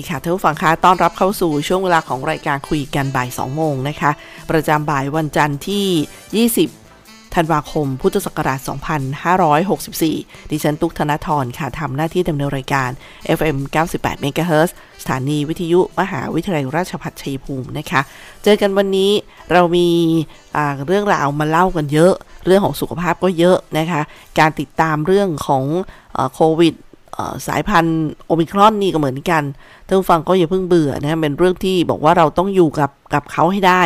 ดีค่ะท่านผู้ฟังคะต้อนรับเข้าสู่ช่วงเวลาของรายการคุยกันบ่าย2โมงนะคะ ประจำบ่ายวันจันทร์ที่ 20 ธันวาคม พุทธศักราช 2564 ดิฉันตุกธนทรค่ะทำหน้าที่ดำเนินรายการ FM 98 MHz สถานีวิทยุมหาวิทยาลัยราชภัฏชัยภูมินะคะ เจอกันวันนี้เรามีเรื่องราวมาเล่ากันเยอะ เรื่องของสุขภาพก็เยอะนะคะ การติดตามเรื่องของโควิด สายพันธุ์โอมิครอนนี่ก็เหมือนกันท่านฟังก็อย่าเพิ่งเบื่อนะเป็นเรื่องที่บอกว่าเราต้องอยู่กับกับเขาให้ได้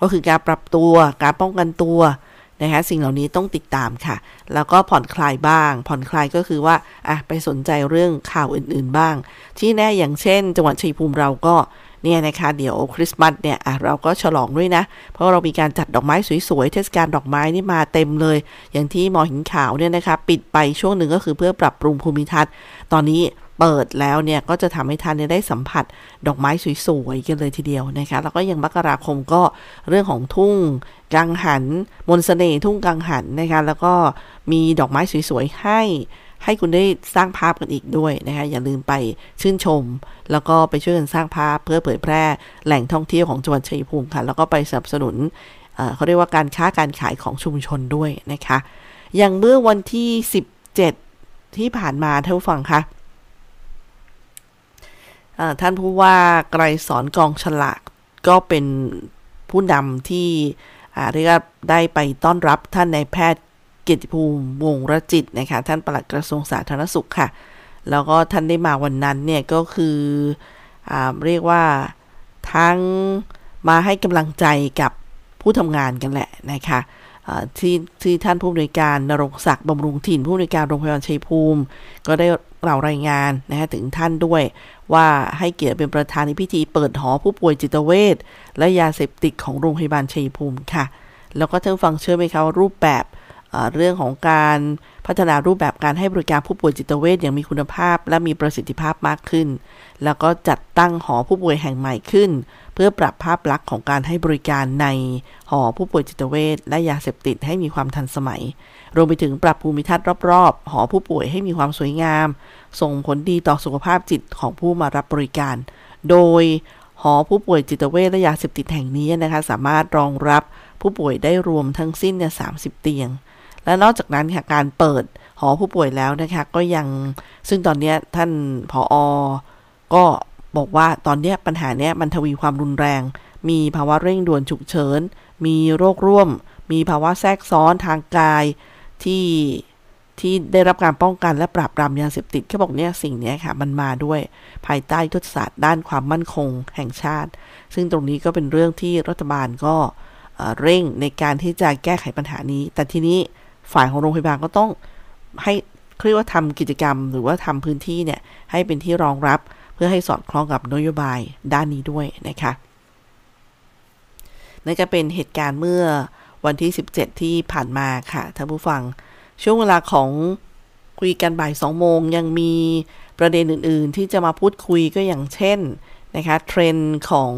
ก็คือการปรับตัวการป้องกันตัวนะคะสิ่งเหล่านี้ต้องติดตามค่ะ แล้วก็ผ่อนคลายบ้าง ผ่อนคลายก็คือว่าอะไปสนใจเรื่องข่าวอื่นๆบ้าง ที่แน่อย่างเช่น จังหวัดชัยภูมิเราก็เนี่ยนะคะเดี๋ยวคริสต์มาสเนี่ยอะเราก็ฉลองด้วยนะ เพราะเรามีการจัดดอกไม้สวยๆ เทศกาลดอกไม้นี่มาเต็มเลย อย่างที่มอหินขาวเนี่ยนะคะ ปิดไปช่วงหนึ่งก็คือเพื่อปรับปรุงภูมิทัศน์ ตอนนี้เปิดแล้วเนี่ยก็จะทำให้ท่านได้สัมผัสดอกไม้สวยๆกันเลยทีเดียวนะคะ แล้วก็ยังมกราคมก็เรื่องของทุ่งกังหัน มนสเสน่ห์ทุ่งกังหันนะคะ แล้วก็มีดอกไม้สวยๆให้ให้คุณได้สร้างภาพกันอีกด้วยนะคะ อย่าลืมไปชื่นชม แล้วก็ไปช่วยกันสร้างภาพเพื่อเผยแพร่แหล่งท่องเที่ยวของจังหวัดชัยภูมิค่ะ แล้วก็ไปสนับสนุนเขาเรียกว่าการค้าการขายของชุมชนด้วยนะคะ อย่างเมื่อวันที่ 17 ที่ผ่านมาท่านผู้ฟังคะท่านผู้ว่าไกรสอนกองฉลากก็เป็นผู้นำที่เรียกว่าได้ไปต้อนรับท่านนายแพทย์เกียรติภูมิวงรจิตนะคะท่านปลัดกระทรวงสาธารณสุขค่ะ แล้วก็ท่านได้มาวันนั้นเนี่ยก็คืออเรียกว่าทั้งมาให้กำลังใจกับผู้ทำงานกันแหละนะคะ ที่ที่ท่านผู้อำนวยการนรงศักดิ์บำรุงถิ่นผู้อำนวยการโรงพยาบาลชัยภูมิ ก็ได้กล่าวรายงานนะฮะถึงท่านด้วย ว่าให้เกียรติเป็นประธานในพิธีเปิดหอผู้ป่วยจิตเวชและยาเสพติดของโรงพยาบาลชัยภูมิค่ะ แล้วก็ท่านฟังเชื่อไหมคะว่ารูปแบบเรื่องของการพัฒนารูปแบบการให้บริการผู้ป่วยจิตเวชอย่างมีคุณภาพ และมีประสิทธิภาพมากขึ้น แล้วก็จัดตั้งหอผู้ป่วยแห่งใหม่ขึ้น พื่อปรับภาพลักษณ์ของการให้บริการในหอผู้ป่วยจิตเวชและยาเสพติดให้มีความทันสมัย รวมไปถึงปรับภูมิทัศน์รอบๆ หอผู้ป่วยให้มีความสวยงาม ส่งผลดีต่อสุขภาพจิตของผู้มารับบริการ โดยหอผู้ป่วยจิตเวชและยาเสพติดแห่งนี้นะคะ สามารถรองรับผู้ป่วยได้รวมทั้งสิ้นเนี่ยสาเตียง และนอกจากนั้นค่ะการเปิดหอผู้ป่วยแล้วนะคะก็ยังซึ่งตอนนี้ท่านผออก็ บอกว่าตอนนี้ปัญหาเนี้ยมันทวีความรุนแรง มีภาวะเร่งด่วนฉุกเฉิน มีโรคร่วม มีภาวะแทรกซ้อนทางกายที่ที่ได้รับการป้องกันและปราบปรามยาเสพติดเขาบอกเนี่ยสิ่งนี้ค่ะ มันมาด้วยภายใต้ยุทธศาสตร์ด้านความมั่นคงแห่งชาติ ซึ่งตรงนี้ก็เป็นเรื่องที่รัฐบาลก็เร่งในการที่จะแก้ไขปัญหานี้ แต่ทีนี้ฝ่ายของโรงพยาบาลก็ต้องให้เรียกว่าทำกิจกรรม หรือว่าทำพื้นที่เนี่ยให้เป็นที่รองรับ พื่อให้สอดคล้องกับนโยบายด้านนี้ด้วยนะคะนั่นก็เป็นเหตุการณ์เมื่อวันที่ 17 ที่ผ่านมาค่ะท่านผู้ฟัง ช่วงเวลาของคุยกันบ่าย 2 โมงยังมีประเด็นอื่น ๆ ที่จะมาพูดคุยก็อย่างเช่นนะคะเทรนด์ของ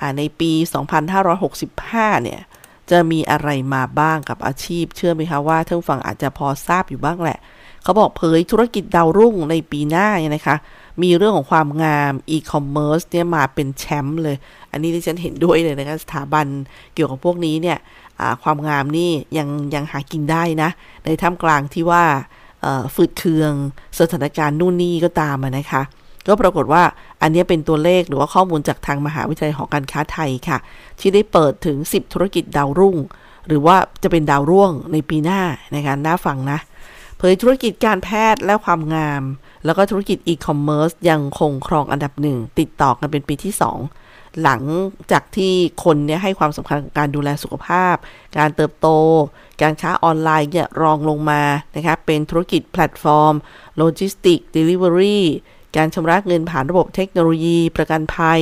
อในปี 2565 เนี่ย จะมีอะไรมาบ้างกับอาชีพ เชื่อไหมคะว่าท่านฟังอาจจะพอทราบอยู่บ้างแหละ เขาบอกเผยธุรกิจดาวรุ่งในปีหน้านะคะ มีเรื่องของความงามอีคอมเมิร์ซเนี่ยมาเป็นแชมป์เลย อันนี้ที่ฉันเห็นด้วยเลยนะคะสถาบันเกี่ยวกับพวกนี้เนี่ยความงามนี่ยังยังหากินได้นะ ในท่ามกลางที่ว่าฝืดเคืองสถานการณ์นู่นนี่ก็ตามนะคะ ก็ปรากฏว่าอันนี้เป็นตัวเลขหรือว่าข้อมูลจากทางมหาวิทยาลัยหอการค้าไทยค่ะ ที่ได้เปิดถึง 10 ธุรกิจดาวรุ่ง หรือว่าจะเป็นดาวร่วงในปีหน้านการน่าฟังนะ เผยธุรกิจการแพทย์และความงาม แล้วก็ธุรกิจอีคอมเมิร์ซยังคงครองอันดับหนึ่ง ติดต่อกันเป็นปีที่ 2 หลังจากที่คนเนี่ยให้ความสำคัญกับการดูแลสุขภาพ การเติบโต การค้าออนไลน์เนี่ยรองลงมานะคะเป็นธุรกิจแพลตฟอร์มโลจิสติกเดลิเวอรี่การชำระเงินผ่านระบบเทคโนโลยีประกันภัย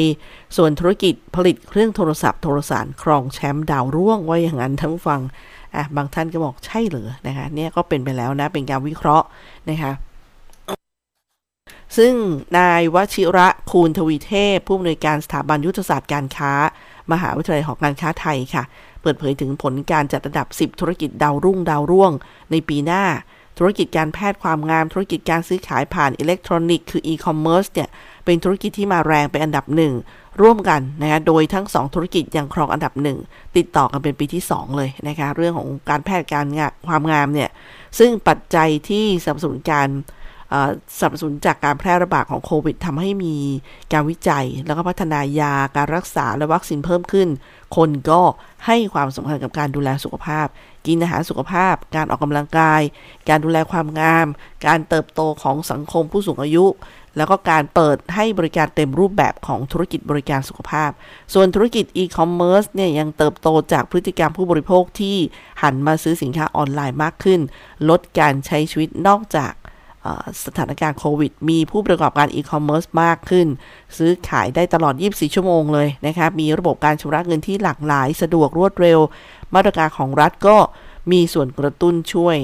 ส่วนธุรกิจผลิตเครื่องโทรศัพท์โทรสารครองแชมป์ดาวร่วงว่าอย่างนั้นท่านผู้ฟังอะบางท่านก็บอกใช่เหรอนะคะเนี่ยก็เป็นไปแล้วนะเป็นการวิเคราะห์นะคะ ซึ่งนายวชิร คูณทวีเทพ ผู้อำนวยการสถาบันยุทธศาสตร์การค้า มหาวิทยาลัยหอการค้าไทยค่ะ เปิดเผยถึงผลการจัดระดับ 10 ธุรกิจดาวรุ่งดาวร่วง ในปีหน้า ธุรกิจการแพทย์ความงาม ธุรกิจการซื้อขายผ่านอิเล็กทรอนิกส์คืออีคอมเมิร์ซเนี่ยเป็นธุรกิจที่มาแรงเป็นอันดับหนึ่งร่วมกันนะคะโดยทั้ง 2 ธุรกิจยังครองอันดับหนึ่งติดต่อกันเป็นปีที่ 2 เลยนะคะเรื่องของการแพทย์การงานความงามเนี่ยซึ่งปัจจัยที่สนับสนุนการ สับสนุนจากการแพร่ระบาดของโควิดทำให้มีการวิจัย แล้วก็พัฒนายาการรักษาและวัคซีนเพิ่มขึ้น คนก็ให้ความสำคัญกับการดูแลสุขภาพ กินอาหารสุขภาพ การออกกำลังกาย การดูแลความงาม การเติบโตของสังคมผู้สูงอายุ แล้วก็การเปิดให้บริการเต็มรูปแบบของธุรกิจบริการสุขภาพ ส่วนธุรกิจอีคอมเมิร์ซเนี่ยยังเติบโตจากพฤติกรรมผู้บริโภคที่หันมาซื้อสินค้าออนไลน์มากขึ้น ลดการใช้ชีวิตนอกจาก สถานการณ์โควิด มีผู้ประกอบการอีคอมเมิร์ซมากขึ้น ซื้อขายได้ตลอด 24 ชั่วโมงเลยนะคะมีระบบการชำระเงินที่หลากหลาย สะดวกรวดเร็ว มาตรการของรัฐก็มีส่วนกระตุ้นช่วย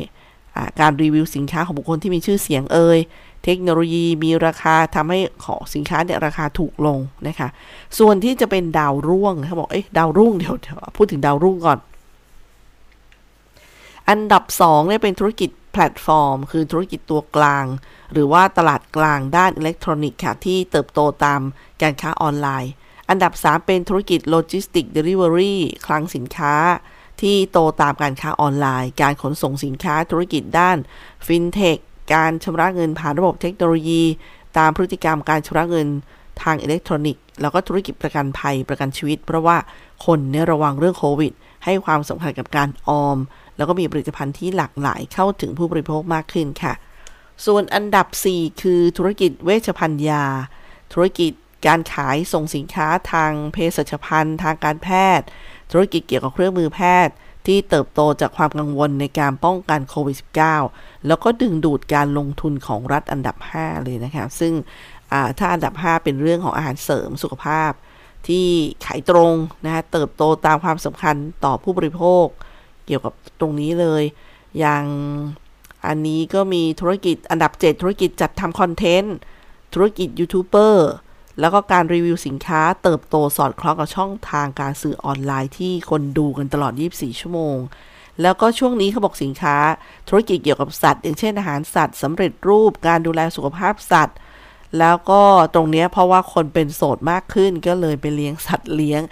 การรีวิวสินค้าของบุคคลที่มีชื่อเสียงเอ่ยเทคโนโลยีมีราคาทำให้ของสินค้าเนี่ยราคาถูกลงนะคะ ส่วนที่จะเป็นดาวรุ่งเขาบอกเอ๊ะดาวรุ่งเดี๋ยวพูดถึงดาวรุ่งก่อน อันดับ2เนี่ยเป็นธุรกิจ แพลตฟอร์ม คือธุรกิจตัวกลาง หรือว่าตลาดกลางด้านอิเล็กทรอนิกส์ค่ะที่เติบโตตามการค้าออนไลน์ อันดับ 3 เป็นธุรกิจโลจิสติกเดลิเวอรี่คลังสินค้า ที่โตตามการค้าออนไลน์ การขนส่งสินค้าธุรกิจด้านฟินเทคการชำระเงินผ่านระบบเทคโนโลยี ตามพฤติกรรมการชำระเงินทางอิเล็กทรอนิกส์ แล้วก็ธุรกิจประกันภัยประกันชีวิต เพราะว่าคนเนี่ยระวังเรื่องโควิด ให้ความสำคัญกับการออม แล้วก็มีผลิตภัณฑ์ที่หลากหลายเข้าถึงผู้บริโภคมากขึ้นค่ะ ส่วนอันดับ 4 คือธุรกิจเวชภัณฑ์ยา ธุรกิจการขายส่งสินค้าทางเภสัชพันธ์ทางการแพทย์ ธุรกิจเกี่ยวกับเครื่องมือแพทย์ ที่เติบโตจากความกังวลในการป้องกันโควิด -19 แล้วก็ดึงดูดการลงทุนของรัฐอันดับ 5 เลยนะคะ ซึ่งถ้าอันดับ 5 เป็นเรื่องของอาหารเสริมสุขภาพ ที่ขายตรงนะเติบโตตามความสำคัญต่อผู้บริโภค เกี่ยวกับตรงนี้เลย อย่างอันนี้ก็มีธุรกิจอันดับ 7 ธุรกิจจัดทำคอนเทนต์ ธุรกิจยูทูบเบอร์แล้วก็การรีวิวสินค้าเติบโตสอดคล้องกับช่องทางการสื่อออนไลน์ที่คนดูกันตลอด 24 ชั่วโมง แล้วก็ช่วงนี้เขาบอกสินค้า ธุรกิจเกี่ยวกับสัตว์ อย่างเช่นอาหารสัตว์สำเร็จรูป การดูแลสุขภาพสัตว์ แล้วก็ตรงนี้เพราะว่าคนเป็นโสดมากขึ้นก็เลยไปเลี้ยงสัตว์เลี้ยง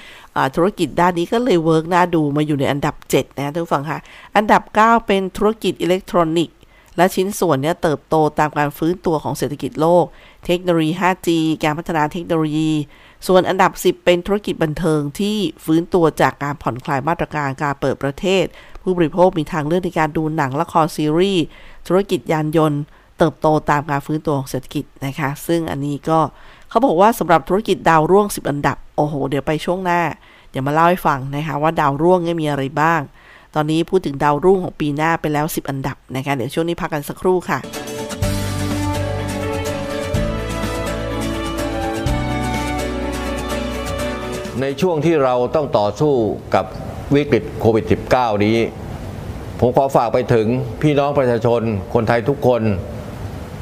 ธุรกิจด้านนี้ก็เลย work น่าดูมาอยู่ในอันดับ 7 นะท่านผู้ฟังคะ อันดับ 9 เป็นธุรกิจอิเล็กทรอนิกส์และชิ้นส่วนนี้เติบโตตามการฟื้นตัวของเศรษฐกิจโลก เทคโนโลยี 5G การพัฒนาเทคโนโลยี ส่วนอันดับ 10 เป็นธุรกิจบันเทิงที่ฟื้นตัวจากการผ่อนคลายมาตรการการเปิดประเทศ ผู้บริโภคมีทางเลือกในการดูหนังละครซีรีส์ธุรกิจยานยนต์ เติบโตตามการฟื้นตัวของเศรษฐกิจนะคะ ซึ่งอันนี้ก็เขาบอกว่าสำหรับธุรกิจดาวร่วง 10 อันดับ โอ้โห เดี๋ยวไปช่วงหน้า เดี๋ยวมาเล่าให้ฟังนะคะว่าดาวร่วงเนี่ยมีอะไรบ้าง ตอนนี้พูดถึงดาวรุ่งของปีหน้าไปแล้ว 10 อันดับนะคะเดี๋ยวช่วงนี้พักกันสักครู่ค่ะในช่วงที่เราต้องต่อสู้กับวิกฤตโควิด -19 นี้ ผมขอฝากไปถึงพี่น้องประชาชนคนไทยทุกคน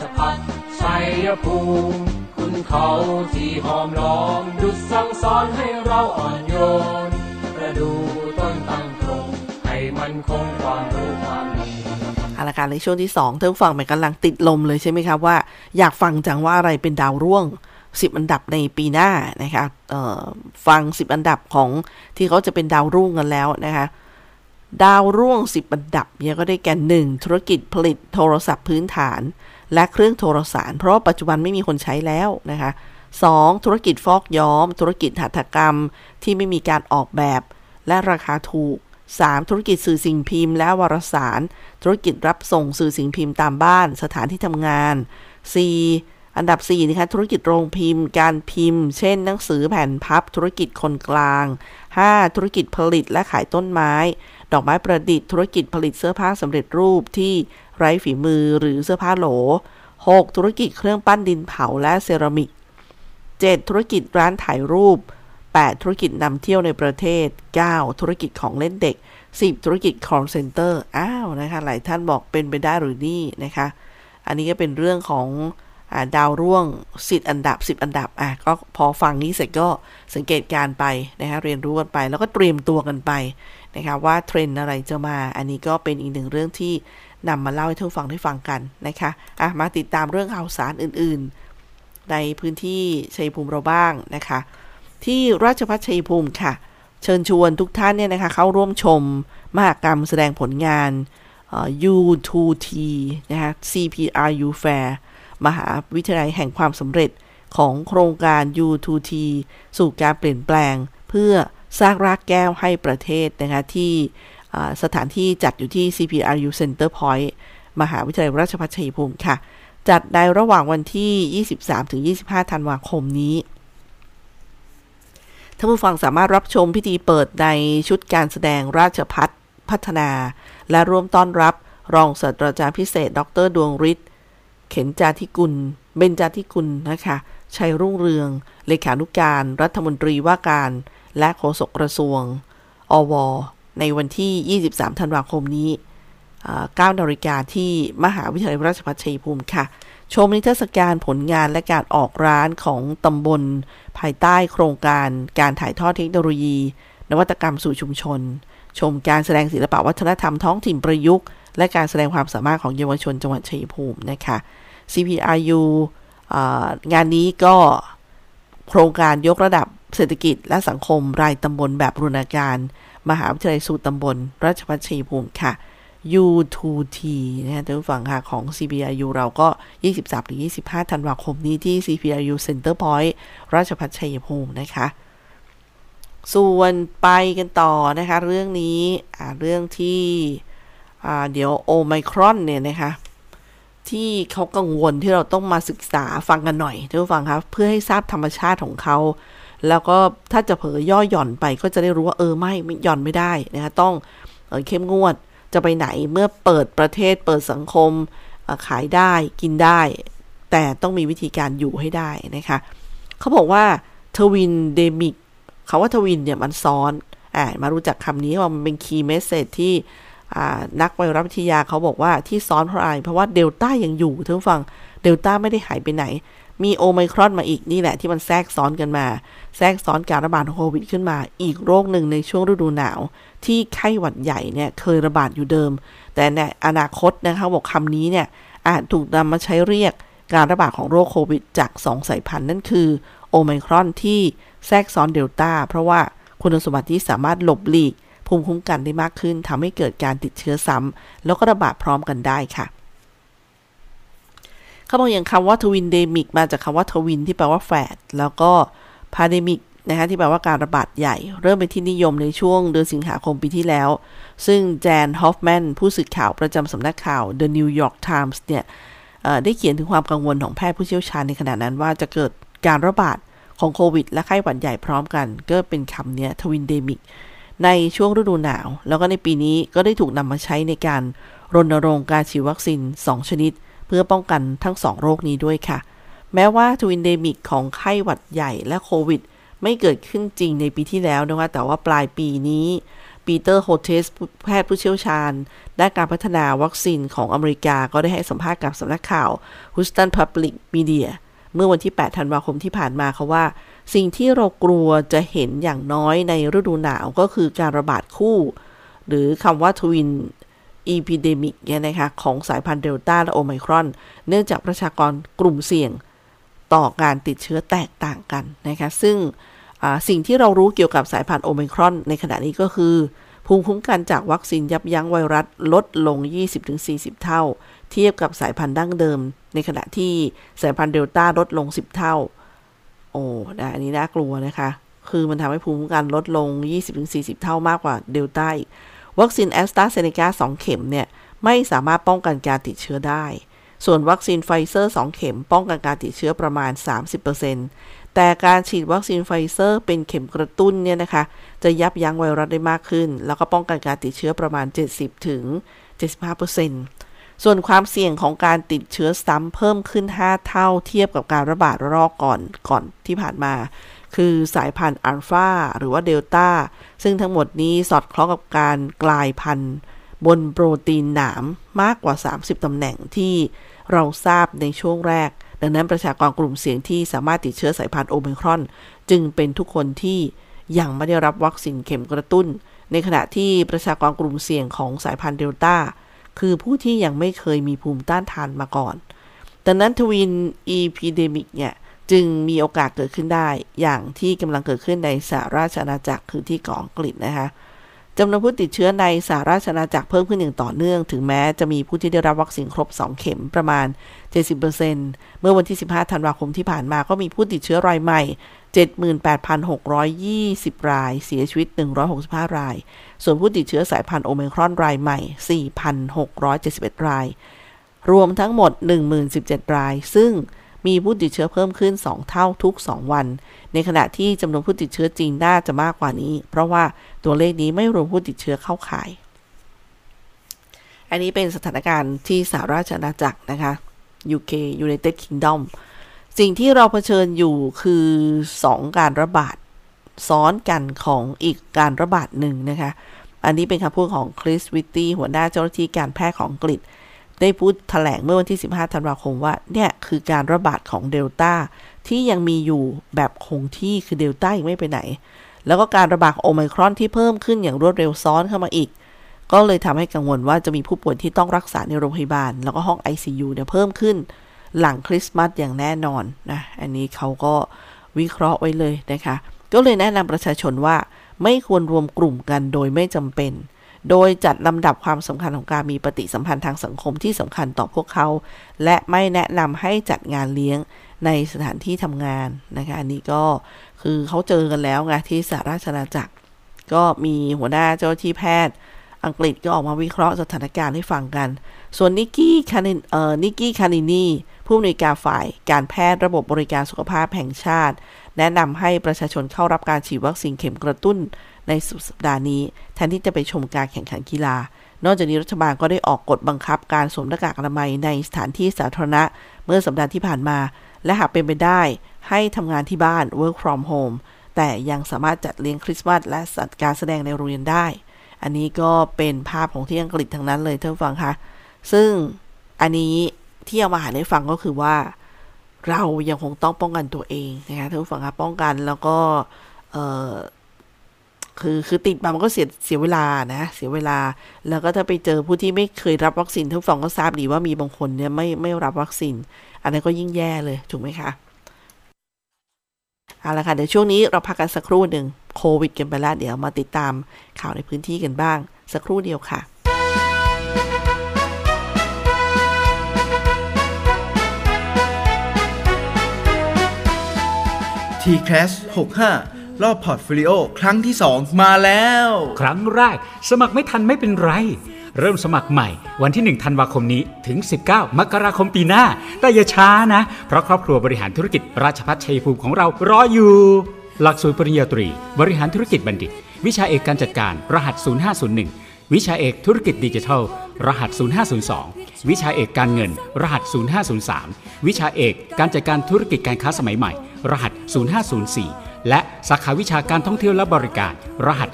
ชพัฒชัยภูมิคุณเขาที่หอมล้อมดุจสั่งสอนให้เราอ่อนโยนประดูต้นตั้งตรงให้มันคงความรู้ความดีอาละการในช่วงที่2เท่านฟังมันกำลังติดลมเลยใช่ไหมครับว่า อยากฟังจังว่าอะไรเป็นดาวร่วง 10 อันดับในปีหน้านะคะฟัง 10 อันดับของที่เขาจะเป็นดาวรุ่งกันแล้วนะคะดาวร่วง 10 อันดับเนี่ยก็ได้แก่1ธุรกิจผลิตโทรศัพท์พื้นฐาน และเครื่องโทรสาร เพราะาปัจจุบันไม่มีคนใช้แล้วนะคะ 2. ธุรกิจฟอกย้อม ธุรกิจหัตถกรรมที่ไม่มีการออกแบบ และราคาถูก 3. ธุรกิจสื่อสิ่งพิมพ์และวารสาร ธุรกิจรับส่งสื่อสิ่งพิมพ์ตามบ้าน สถานที่ทำงาน 4. อันดับ4นะคะธุรกิจโรงพิมพ์ การพิมพ์ เช่น หนังสือแผ่นพับ ธุรกิจคนกลาง 5. ธุรกิจผลิตและขายต้นไม้ ดอกไม้ประดิษฐ์ ธุรกิจผลิตเสื้อผ้าสำเร็จรูปที่ ไร้ฝีมือหรือเสื้อผ้าโหล 6. ธุรกิจเครื่องปั้นดินเผาและเซรามิก 7. ธุรกิจร้านถ่ายรูป 8. ธุรกิจนำเที่ยวในประเทศ 9. ธุรกิจของเล่นเด็ก 10. ธุรกิจ call center อ้าวนะคะหลายท่านบอกเป็นไปได้หรือนี่นะคะ อันนี้ก็เป็นเรื่องของอาดาวร่วงสิอันดับ 10 อันดับอะก็พอฟังนี้เสร็จก็สังเกตการไปนะคะเรียนรู้กันไป แล้วก็เตรียมตัวกันไปนะคะว่าเทรนด์อะไรจะมา อันนี้ก็เป็นอีกหนึ่งเรื่องที่ นำมาเล่าให้ท่านฟังได้ฟังกันนะคะอะมาติดตามเรื่องข่าวสารอื่นๆ ในพื้นที่ชัยภูมิเราบ้างนะคะ ที่ราชพัฒชัยภูมิค่ะ เชิญชวนทุกท่านเนี่ยนะคะเข้าร่วมชมมหกรรมแสดงผลงานเอ่อ U2T นะคะ CPRU Fair มหาวิทยาลัยแห่งความสำเร็จของโครงการ U2T สู่การเปลี่ยนแปลง เพื่อสร้างรากแก้วให้ประเทศนะคะที่ สถานที่จัดอยู่ที่ CPRU Center Point มหาวิทยาลัยราชภัฏชัยภูมิค่ะ จัดในระหว่างวันที่ 23-25 ธันวาคมนี้ท่านผู้ฟังสามารถรับชมพิธีเปิดในชุดการแสดงราชพัฒพัฒนา และร่วมต้อนรับรองศาสตราจารย์พิเศษ ดรดวงฤทธิ์เข็นจาธิกุล เบญจาธิกุลนะคะชัยรุ่งเรือง เลขานุการ รัฐมนตรีว่าการ และโฆษกกระทรวง อว ในวันที่ 23 ธันวาคมนี้9นาฬิกาที่มหาวิทยาลัยราชภัฏชัยภูมิค่ะ ชมนิทรรศการผลงานและการออกร้านของตำบล ภายใต้โครงการการถ่ายทอดเทคโนโลยี นวัตกรรมสู่ชุมชน ชมการแสดงศิลปวัฒนธรรมท้องถิ่นประยุกต์ และการแสดงความสามารถของเยาวชนจังหวัดชัยภูมินะคะ CPRU งานนี้ก็โครงการยกระดับเศรษฐกิจและสังคมรายตำบลแบบรุณาการ มหาวิทยาลัยสูตรตำบลราชพัฒชัยภูมิค่ะ U2T นะฮะท่านผู้ฟังค่ะ ของ CPRU เราก็ 23-25 ธันวาคมนี้ที่ CPRU Center Point ราชพัฒชัยภูมินะคะ ส่วนไปกันต่อนะคะ เรื่องนี้เรื่องที่เดี๋ยวโอไมครอนเนี่ยนะคะที่เขากังวลที่เราต้องมาศึกษาฟังกันหน่อยท่านผู้ฟังครับเพื่อให้ทราบธรรมชาติของเขา แล้วก็ถ้าจะเผลอย่อหย่อนไปก็จะได้รู้ว่าเออไม่หย่อนไม่ได้นะคะต้องเข้มงวดจะไปไหนเมื่อเปิดประเทศเปิดสังคมขายได้กินได้ แต่ต้องมีวิธีการอยู่ให้ได้นะคะเขาบอกว่า twindemic เขาว่า twin เนี่ยมันซ้อนอ่ามารู้จักคำนี้ว่ามันเป็น key message ที่นักไวรัสวิทยาเขาบอกว่าที่ซ้อนเพราะอะไรเพราะว่าเดลต้ายังอยู่ท่านฟังเดลต้าไม่ได้หายไปไหน มีโอไมครอนมาอีกนี่แหละที่มันแทรกซ้อนกันมา แทรกซ้อนการระบาดของโควิดขึ้นมา อีกโรคหนึ่งในช่วงฤดูหนาว ที่ไข้หวัดใหญ่เนี่ยเคยระบาดอยู่เดิม แต่ในอนาคตนะคะบอกคำนี้เนี่ยอาจถูกนำมาใช้เรียกการระบาดของโรคโควิดจาก 2 สายพันธุ์นั่นคือโอไมครอนที่แทรกซ้อนเดลต้าเพราะว่าคุณสมบัติที่สามารถหลบหลีกภูมิคุ้มกันได้มากขึ้นทำให้เกิดการติดเชื้อซ้ำแล้วก็ระบาดพร้อมกันได้ค่ะ เขาบอกอย่างคำว่า twindemic มาจากคำว่า twin ที่แปลว่าแฝดแล้วก็ pandemic นะคะที่แปลว่าการระบาดใหญ่ เริ่มเป็นที่นิยมในช่วงเดือนสิงหาคมปีที่แล้ว ซึ่งแจนฮอฟแมนผู้สื่อข่าวประจำสำนักข่าว The New York Times เนี่ยได้เขียนถึงความกังวลของแพทย์ผู้เชี่ยวชาญในขณะนั้นว่าจะเกิดการระบาดของโควิด และไข้หวัดใหญ่พร้อมกัน ก็เป็นคำนี้ twindemic ในช่วงฤดูหนาว แล้วก็ในปีนี้ก็ได้ถูกนำมาใช้ในการรณรงค์การฉีดวัคซีน 2 ชนิด เพื่อป้องกันทั้ง2โรคนี้ด้วยค่ะ แม้ว่า twindemic ของไข้หวัดใหญ่และโควิด ไม่เกิดขึ้นจริงในปีที่แล้วนะคะ แต่ว่าปลายปีนี้ปีเตอร์โฮเทสแพทย์ผู้เชี่ยวชาญ ด้านการพัฒนาวัคซีนของอเมริกาก็ได้ให้สัมภาษณ์กับสำนักข่าว Houston Public Media เมื่อวันที่ 8 ธันวาคมที่ผ่านมาเขาว่า สิ่งที่เรากลัวจะเห็นอย่างน้อยในฤดูหนาวก็คือการระบาดคู่ หรือคำว่า twin epidemic เนี่ยนะคะของสายพันธุ์เดลต้าและโอไมครอน เนื่องจากประชากรกลุ่มเสี่ยงต่อการติดเชื้อแตกต่างกันนะคะซึ่งสิ่งที่เรารู้เกี่ยวกับสายพันธุ์โอไมครอน ในขณะนี้ก็คือ ภูมิคุ้มกันจากวัคซีนยับยั้งไวรัสลดลง 20-40 เท่า เทียบกับสายพันธุ์ดั้งเดิม ในขณะที่สายพันธุ์เดลต้าลดลง 10 เท่า โอ้นะอันนี้น่ากลัวนะคะ คือมันทำให้ภูมิคุ้มกันลดลง 20-40 เท่ามากกว่าเดลต้า วัคซีนแอสตราเซเนกา2เข็มเนี่ย ไม่สามารถป้องกันการติดเชื้อได้ ส่วนวัคซีนไฟเซอร์ 2 เข็มป้องกันการติดเชื้อประมาณ 30%แต่การฉีดวัคซีนไฟเซอร์ เป็นเข็มกระตุ้นเนี่ยนะคะ จะยับยั้งไวรัสได้มากขึ้น แล้วก็ป้องกันการติดเชื้อประมาณ 70-75%ส่วนความเสี่ยงของการติดเชื้อซ้ำเพิ่มขึ้น 5 เท่าเทียบกับการระบาดรอบก่อนก่อนที่ผ่านมาคือสายพันธุ์อัลฟาหรือว่าเดลต้า ซึ่งทั้งหมดนี้สอดคล้องกับการกลายพันธุ์บนโปรตีนหนามมากกว่า 30 ตำแหน่งที่เราทราบในช่วงแรก ดังนั้นประชากรกลุ่มเสี่ยงที่สามารถติดเชื้อสายพันธุ์โอมิครอน จึงเป็นทุกคนที่ยังไม่ได้รับวัคซีนเข็มกระตุ้น ในขณะที่ประชากรกลุ่มเสี่ยงของสายพันธุ์เดลต้า คือผู้ที่ยังไม่เคยมีภูมิต้านทานมาก่อน ดังนั้น twin epidemic เนี่ย จึงมีโอกาสเกิดขึ้นได้ อย่างที่กำลังเกิดขึ้นในสหราชอาณาจักรคือที่เกาะอังกฤษนะคะจำนวนผู้ติดเชื้อในสหราชอาณาจักรเพิ่มขึ้นอย่างต่อเนื่อง ถึงแม้จะมีผู้ที่ได้รับวัคซีนครบ 2 เข็มประมาณ 70%เมื่อวันที่ 15 ธันวาคมที่ผ่านมาก็มีผู้ติดเชื้อรายใหม่ 78,620 ราย เสียชีวิต 165 ราย ส่วนผู้ติดเชื้อสายพันธุ์โอมิครอนรายใหม่ 4,671 ราย รวมทั้งหมด 1017 ราย ซึ่ง มีผู้ติดเชื้อเพิ่มขึ้น 2 เท่าทุก 2 วัน ในขณะที่จำนวนผู้ติดเชื้อจริงน่าจะมากกว่านี้ เพราะว่าตัวเลขนี้ไม่รวมผู้ติดเชื้อเข้าข่าย อันนี้เป็นสถานการณ์ที่สหราชอาณาจักรนะคะ UK United Kingdom สิ่งที่เราเผชิญอยู่คือ 2 การระบาดซ้อนกันของอีกการระบาดหนึ่งนะคะ อันนี้เป็นคำพูดของคริสวิตตี้หัวหน้าเจ้าหน้าที่การแพทย์ของอังกฤษ ได้พูดถแถลงเมื่อวันที่ 15 ธันวาคมว่า เนี่ยคือการระบาดของเดลต้าที่ยังมีอยู่แบบคงที่คือเดลต้ายังไม่ไปไหน แล้วก็การระบาดโอไมครอนที่เพิ่มขึ้นอย่างรวดเร็วซ้อนเข้ามาอีก ก็เลยทำให้กังวลว่าจะมีผู้ป่วยที่ต้องรักษาในโรงพยาบาล แล้วก็ห้อง ICU เนี่ยเพิ่มขึ้น หลังคริสต์มาสอย่างแน่นอนนะอันนี้เขาก็วิเคราะห์ไว้เลยนะคะก็เลยแนะนำประชาชนว่าไม่ควรรวมกลุ่มกันโดยไม่จำเป็น โดยจัดลำดับความสำคัญของการมีปฏิสัมพันธ์ทางสังคมที่สำคัญต่อพวกเขา และไม่แนะนำให้จัดงานเลี้ยงในสถานที่ทำงานนะคะอันนี้ก็คือเขาเจอกันแล้วไงที่สหราชอาณาจักร ก็มีหัวหน้าเจ้าที่แพทย์ อังกฤษก็ออกมาวิเคราะห์สถานการณ์ให้ฟังกัน ส่วนนิกกี้คานิเอ่อนิกกี้คานินีผู้อำนวยการฝ่ายการแพทย์ระบบบริการสุขภาพแห่งชาติ แนะนำให้ประชาชนเข้ารับการฉีดวัคซีนเข็มกระตุ้น ในสุดสัปดาห์นี้ แทนที่จะไปชมการแข่งขันกีฬา นอกจากนี้รัฐบาลก็ได้ออกกฎบังคับการสวมหน้ากากอนามัยในสถานที่สาธารณะ เมื่อสัปดาห์ที่ผ่านมา และหากเป็นไปได้ให้ทำงานที่บ้าน work from home แต่ยังสามารถจัดเลี้ยงคริสต์มาสและจัดการแสดงในโรงเรียนได้ อันนี้ก็เป็นภาพของที่อังกฤษทั้งนั้นเลยท่านฟังคะ ซึ่งอันนี้ที่เอามาหาให้ฟังก็คือว่า เรายังคงต้องป้องกันตัวเองนะคะท่านผู้ฟังคะป้องกันแล้วก็ คือคือติดมามันก็เสียเสียเวลานะ เสียเวลา แล้วก็ถ้าไปเจอผู้ที่ไม่เคยรับวัคซีนท่านผู้ฟังก็ทราบดีว่ามีบางคนเนี่ยไม่ไม่รับวัคซีน อันนั้นก็ยิ่งแย่เลยถูกไหมคะเอาละค่ะ เดี๋ยวช่วงนี้เราพักกันสักครู่หนึ่งโควิดกันไปแล้วเดี๋ยวมาติดตามข่าวในพื้นที่กันบ้าง สักครู่เดียวค่ะ TCAS 65 รอบ portfolio ครั้งที่ 2 มาแล้ว ครั้งแรก สมัครไม่ทันไม่เป็นไร เริ่มสมัครใหม่ วันที่ 1 ธันวาคมนี้ถึง 19 มกราคมปีหน้า แต่อย่าช้านะ เพราะครอบครัวบริหารธุรกิจราชภัฏชัยภูมิของเรารออยู่ หลักสูตรปริญญาตรี บริหารธุรกิจบัณฑิต วิชาเอกการจัดการ รหัส 0501 วิชาเอกธุรกิจดิจิทัล รหัส 0502 วิชาเอกการเงิน รหัส 0503 วิชาเอกการจัดการธุรกิจการค้าสมัยใหม่ รหัส 0504 และสาขาวิชาการท่องเที่ยวและบริการ รหัส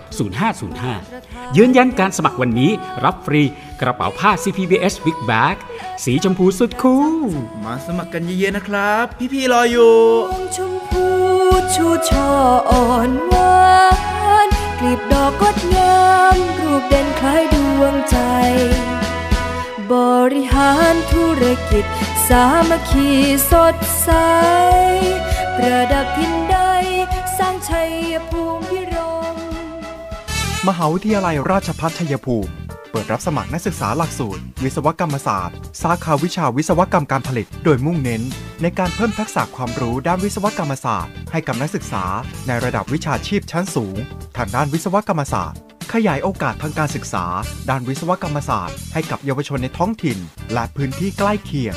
0505 ยืนยันการสมัครวันนี้รับฟรีกระเป๋าผ้า CPBS Big Bag สีชมพูสุดคูลมาสมัครกันเยอะๆนะครับ พี่ๆรออยู่ดวงชมพูชูช่ออ่อนหวานกลีบดอกงดงามรูปเด่นคล้ายดวงใจ บริหารธุรกิจ สามัคคีสดใส ประดับทินใด สร้างชัยภูมิพิรมมหาวิทยาลัยราชภัฏชัยภูมิ เปิดรับสมัครนักศึกษาหลักสูตร วิศวกรรมศาสตร์ สาขาวิชาวิศวกรรมการผลิต โดยมุ่งเน้น ในการเพิ่มทักษะความรู้ด้านวิศวกรรมศาสตร์ ให้กับนักศึกษา ในระดับวิชาชีพชั้นสูง ทางด้านวิศวกรรมศาสตร์ขยายโอกาสทางการศึกษา ด้านวิศวกรรมศาสตร์ ให้กับเยาวชนในท้องถิ่น และพื้นที่ใกล้เคียง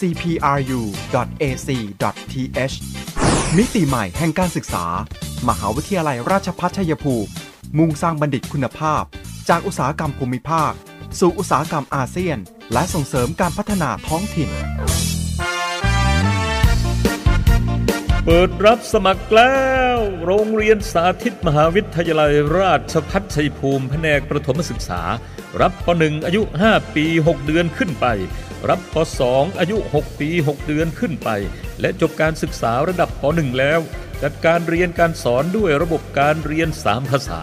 cpru.ac.th มิติใหม่แห่งการศึกษา มหาวิทยาลัยราชภัฏชัยภูมิ มุ่งสร้างบัณฑิตคุณภาพ จากอุตสาหกรรมภูมิภาค สู่อุตสาหกรรมอาเซียน และส่งเสริมการพัฒนาท้องถิ่น เปิดรับสมัครแล้ว โรงเรียนสาธิตมหาวิทยาลัยราชพัฒชัยภูมิแผนกประถมศึกษา รับป .1 อายุ 5 ปี 6 เดือนขึ้นไป รับป .2 อายุ 6 ปี 6 เดือนขึ้นไป และจบการศึกษาระดับป .1 แล้ว จัดการเรียนการสอนด้วยระบบการเรียน 3 ภาษา